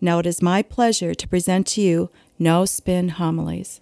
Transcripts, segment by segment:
Now it is my pleasure to present to you No Spin Homilies.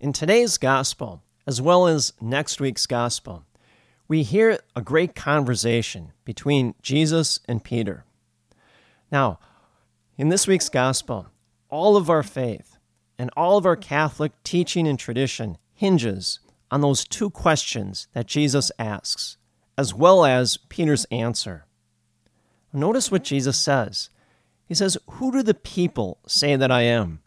In today's gospel, as well as next week's gospel, we hear a great conversation between Jesus and Peter. Now, in this week's gospel, all of our faith and all of our Catholic teaching and tradition hinges on those two questions that Jesus asks, as well as Peter's answer. Notice what Jesus says. He says, Who do the people say that I am?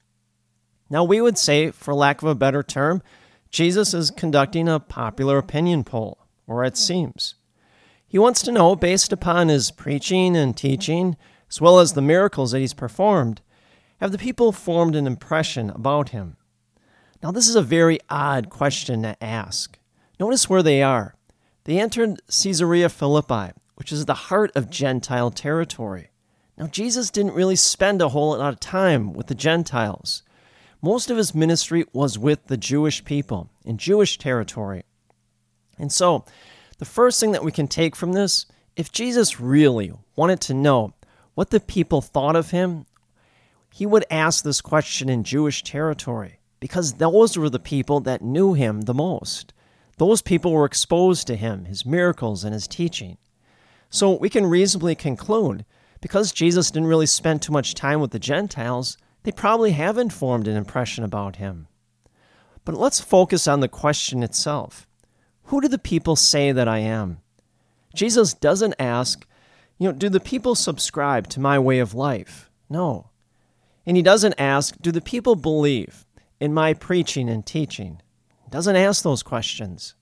Now, we would say, for lack of a better term, Jesus is conducting a popular opinion poll, or it seems. He wants to know, based upon his preaching and teaching, as well as the miracles that he's performed, have the people formed an impression about him? Now, this is a very odd question to ask. Notice where they are. They entered Caesarea Philippi, which is the heart of Gentile territory. Now, Jesus didn't really spend a whole lot of time with the Gentiles. Most of his ministry was with the Jewish people in Jewish territory. And so, the first thing that we can take from this if Jesus really wanted to know what the people thought of him, he would ask this question in Jewish territory because those were the people that knew him the most. Those people were exposed to him, his miracles, and his teaching. So we can reasonably conclude because Jesus didn't really spend too much time with the Gentiles, they probably haven't formed an impression about him. But let's focus on the question itself Who do the people say that I am? Jesus doesn't ask, you know, do the people subscribe to my way of life? No. And he doesn't ask, do the people believe? In my preaching and teaching? Doesn't ask those questions.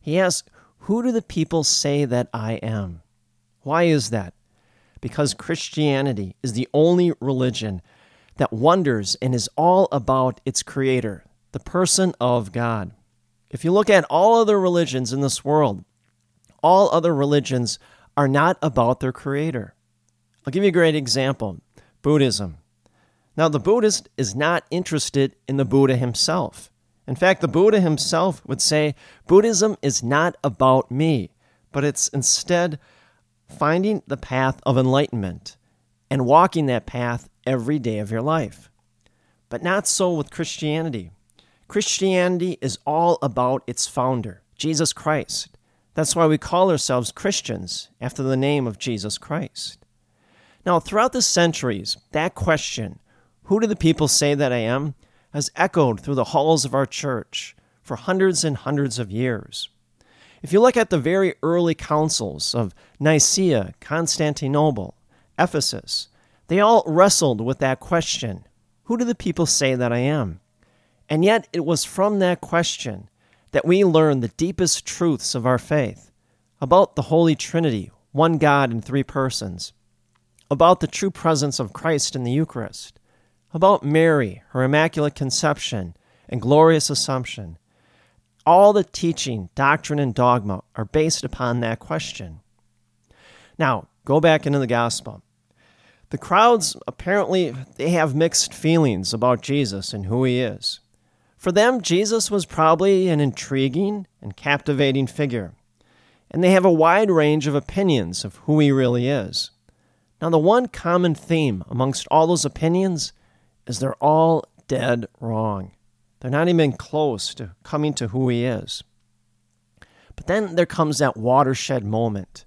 He asks, Who do the people say that I am? Why is that? Because Christianity is the only religion that wonders and is all about its creator, the person of God. If you look at all other religions in this world, all other religions are not about their creator. I'll give you a great example Buddhism. Now, the Buddhist is not interested in the Buddha himself. In fact, the Buddha himself would say Buddhism is not about me, but it's instead finding the path of enlightenment and walking that path every day of your life. But not so with Christianity. Christianity is all about its founder, Jesus Christ. That's why we call ourselves Christians, after the name of Jesus Christ. Now, throughout the centuries, that question, who do the people say that I am? has echoed through the halls of our church for hundreds and hundreds of years. If you look at the very early councils of Nicaea, Constantinople, Ephesus, they all wrestled with that question Who do the people say that I am? And yet, it was from that question that we learn the deepest truths of our faith about the Holy Trinity, one God in three persons, about the true presence of Christ in the Eucharist, about Mary, her Immaculate Conception, and glorious Assumption. All the teaching, doctrine, and dogma are based upon that question. Now, go back into the Gospel. The crowds apparently they have mixed feelings about Jesus and who he is. For them, Jesus was probably an intriguing and captivating figure, and they have a wide range of opinions of who he really is. Now, the one common theme amongst all those opinions is they're all dead wrong. They're not even close to coming to who he is. But then there comes that watershed moment.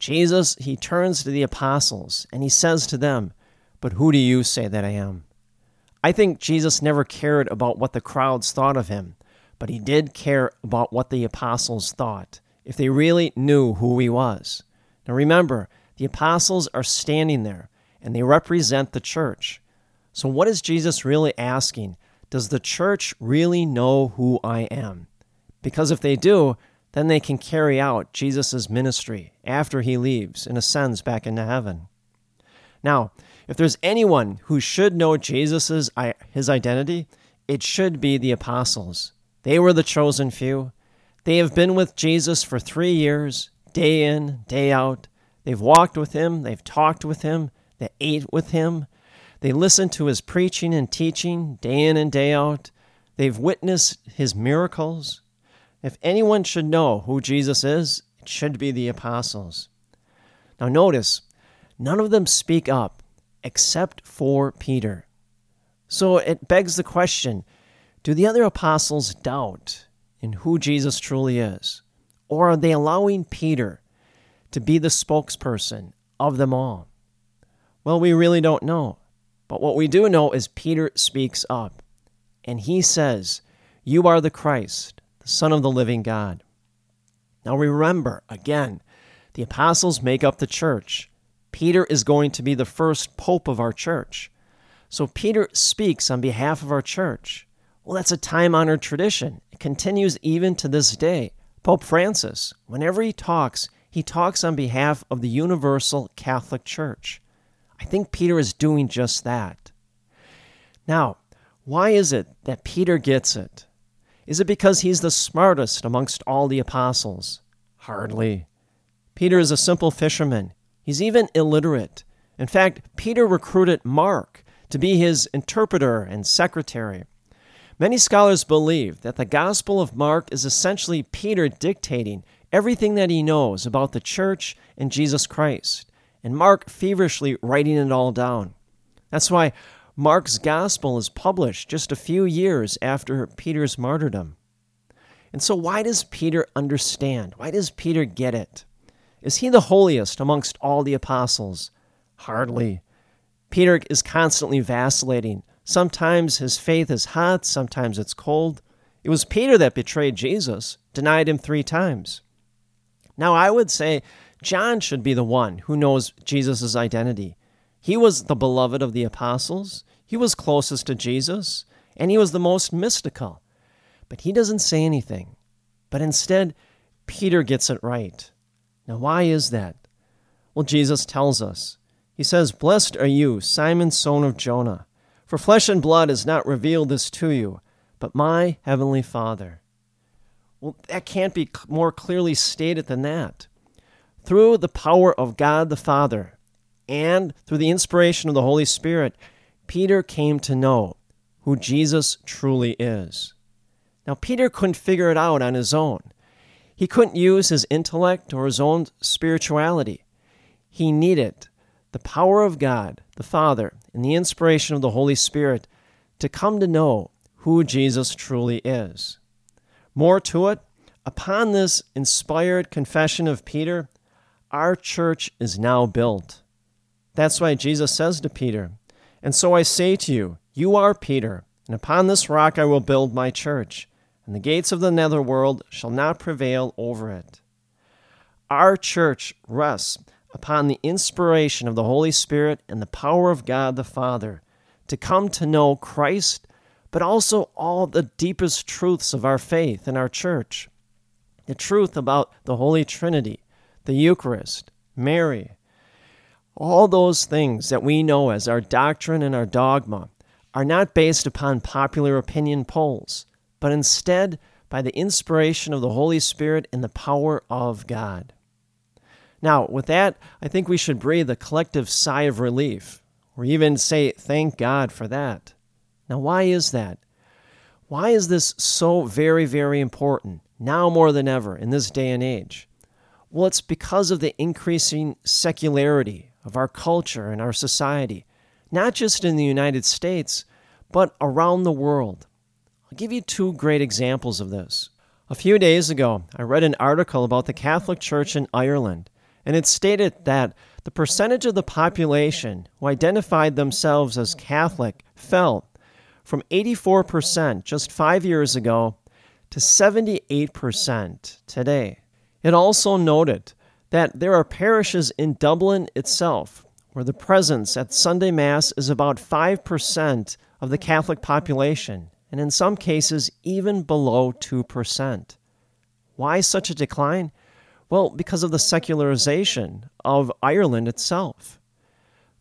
Jesus, he turns to the apostles and he says to them, But who do you say that I am? I think Jesus never cared about what the crowds thought of him, but he did care about what the apostles thought, if they really knew who he was. Now remember, the apostles are standing there and they represent the church. So, what is Jesus really asking? Does the church really know who I am? Because if they do, then they can carry out Jesus' ministry after he leaves and ascends back into heaven. Now, if there's anyone who should know Jesus' his identity, it should be the apostles. They were the chosen few. They have been with Jesus for three years, day in, day out. They've walked with him, they've talked with him, they ate with him, they listened to his preaching and teaching day in and day out. They've witnessed his miracles. If anyone should know who Jesus is, it should be the apostles. Now, notice, none of them speak up except for Peter. So it begs the question do the other apostles doubt in who Jesus truly is? Or are they allowing Peter to be the spokesperson of them all? Well, we really don't know. But what we do know is Peter speaks up and he says, You are the Christ, the Son of the living God. Now remember, again, the apostles make up the church. Peter is going to be the first pope of our church. So Peter speaks on behalf of our church. Well, that's a time honored tradition. It continues even to this day. Pope Francis, whenever he talks, he talks on behalf of the universal Catholic Church. I think Peter is doing just that. Now, why is it that Peter gets it? Is it because he's the smartest amongst all the apostles? Hardly. Peter is a simple fisherman. He's even illiterate. In fact, Peter recruited Mark to be his interpreter and secretary. Many scholars believe that the Gospel of Mark is essentially Peter dictating everything that he knows about the church and Jesus Christ, and Mark feverishly writing it all down. That's why Mark's gospel is published just a few years after Peter's martyrdom. And so, why does Peter understand? Why does Peter get it? Is he the holiest amongst all the apostles? Hardly. Peter is constantly vacillating. Sometimes his faith is hot, sometimes it's cold. It was Peter that betrayed Jesus, denied him three times. Now, I would say John should be the one who knows Jesus' identity. He was the beloved of the apostles, he was closest to Jesus, and he was the most mystical. But he doesn't say anything. But instead, Peter gets it right. Now, why is that? Well, Jesus tells us. He says, Blessed are you, Simon, son of Jonah, for flesh and blood has not revealed this to you, but my heavenly Father. Well, that can't be more clearly stated than that. Through the power of God the Father, and through the inspiration of the Holy Spirit, Peter came to know who Jesus truly is. Now, Peter couldn't figure it out on his own. He couldn't use his intellect or his own spirituality. He needed the power of God, the Father, and the inspiration of the Holy Spirit to come to know who Jesus truly is. More to it, upon this inspired confession of Peter, our church is now built. That's why Jesus says to Peter, And so I say to you, you are Peter, and upon this rock I will build my church, and the gates of the netherworld shall not prevail over it. Our church rests upon the inspiration of the Holy Spirit and the power of God the Father to come to know Christ, but also all the deepest truths of our faith in our church. The truth about the Holy Trinity, the Eucharist, Mary, all those things that we know as our doctrine and our dogma are not based upon popular opinion polls, but instead by the inspiration of the Holy Spirit and the power of God. Now, with that, I think we should breathe a collective sigh of relief, or even say, thank God for that. Now, why is that? Why is this so very, very important, now more than ever, in this day and age? Well, it's because of the increasing secularity of our culture and our society, not just in the United States, but around the world. I'll give you two great examples of this. A few days ago, I read an article about the Catholic Church in Ireland, and it stated that the percentage of the population who identified themselves as Catholic fell from 84% just five years ago to 78% today. It also noted that there are parishes in Dublin itself where the presence at Sunday Mass is about 5% of the Catholic population, and in some cases, even below 2%. Why such a decline? Well, because of the secularization of Ireland itself.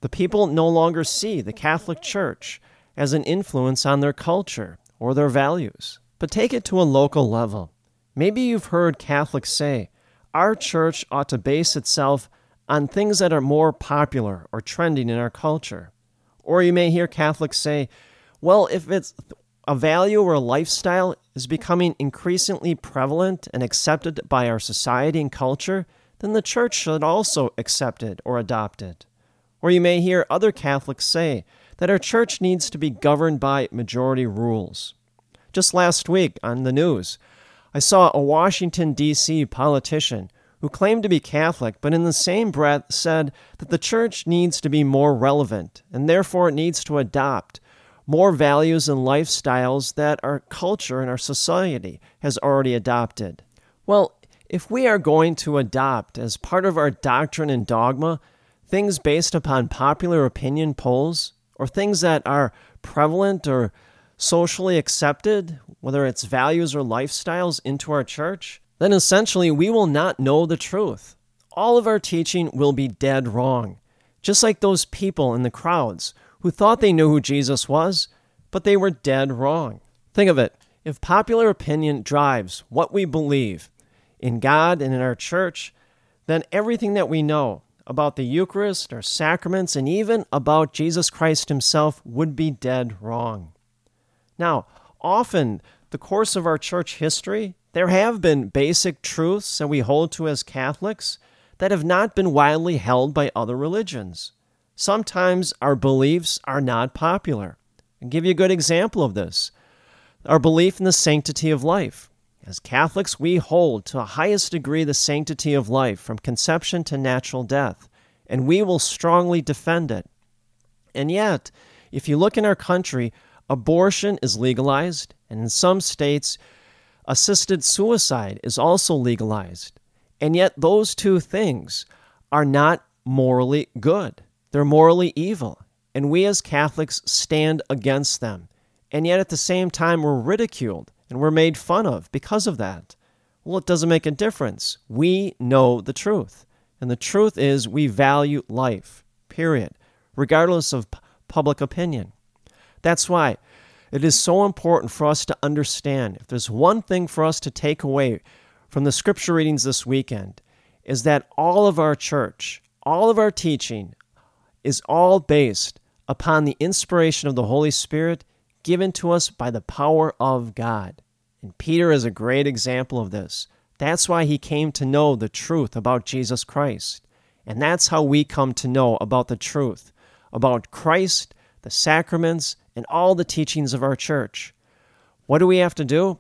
The people no longer see the Catholic Church as an influence on their culture or their values. But take it to a local level. Maybe you've heard Catholics say, our church ought to base itself on things that are more popular or trending in our culture. Or you may hear Catholics say, well, if it's a value or a lifestyle is becoming increasingly prevalent and accepted by our society and culture, then the church should also accept it or adopt it. Or you may hear other Catholics say that our church needs to be governed by majority rules. Just last week on the news, I saw a Washington, D.C. politician who claimed to be Catholic, but in the same breath said that the church needs to be more relevant and therefore it needs to adopt more values and lifestyles that our culture and our society has already adopted. Well, if we are going to adopt as part of our doctrine and dogma things based upon popular opinion polls or things that are prevalent or socially accepted, whether it's values or lifestyles, into our church, then essentially we will not know the truth. All of our teaching will be dead wrong. Just like those people in the crowds who thought they knew who Jesus was, but they were dead wrong. Think of it if popular opinion drives what we believe in God and in our church, then everything that we know about the Eucharist, our sacraments, and even about Jesus Christ Himself would be dead wrong. Now, often, the course of our church history, there have been basic truths that we hold to as Catholics that have not been widely held by other religions. Sometimes our beliefs are not popular. I'll give you a good example of this. Our belief in the sanctity of life. As Catholics, we hold to the highest degree the sanctity of life from conception to natural death, and we will strongly defend it. And yet, if you look in our country, abortion is legalized, and in some states, assisted suicide is also legalized. And yet, those two things are not morally good. They're morally evil, and we as Catholics stand against them. And yet at the same time, we're ridiculed and we're made fun of because of that. Well, it doesn't make a difference. We know the truth. And the truth is, we value life, period, regardless of p- public opinion. That's why it is so important for us to understand if there's one thing for us to take away from the scripture readings this weekend, is that all of our church, all of our teaching, is all based upon the inspiration of the Holy Spirit given to us by the power of God. And Peter is a great example of this. That's why he came to know the truth about Jesus Christ. And that's how we come to know about the truth about Christ, the sacraments, and all the teachings of our church. What do we have to do?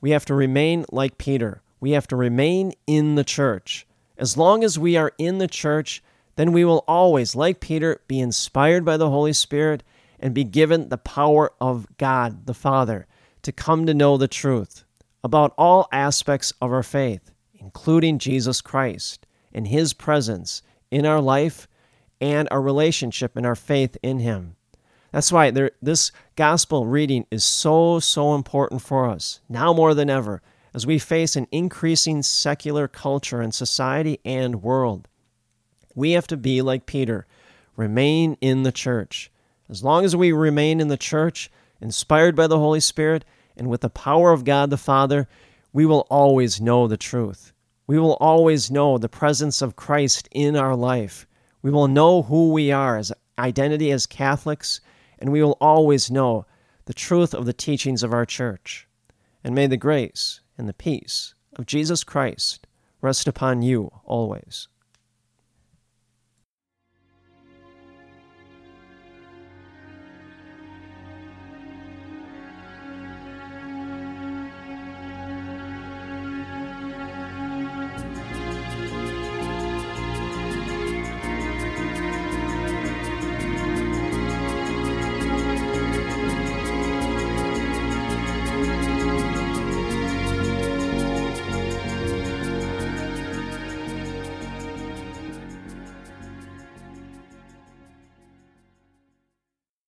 We have to remain like Peter. We have to remain in the church. As long as we are in the church, then we will always, like Peter, be inspired by the Holy Spirit and be given the power of God the Father to come to know the truth about all aspects of our faith, including Jesus Christ and His presence in our life and our relationship and our faith in Him. That's why there, this gospel reading is so, so important for us, now more than ever, as we face an increasing secular culture and society and world. We have to be like Peter, remain in the church. As long as we remain in the church, inspired by the Holy Spirit, and with the power of God the Father, we will always know the truth. We will always know the presence of Christ in our life. We will know who we are as identity as Catholics, and we will always know the truth of the teachings of our church. And may the grace and the peace of Jesus Christ rest upon you always.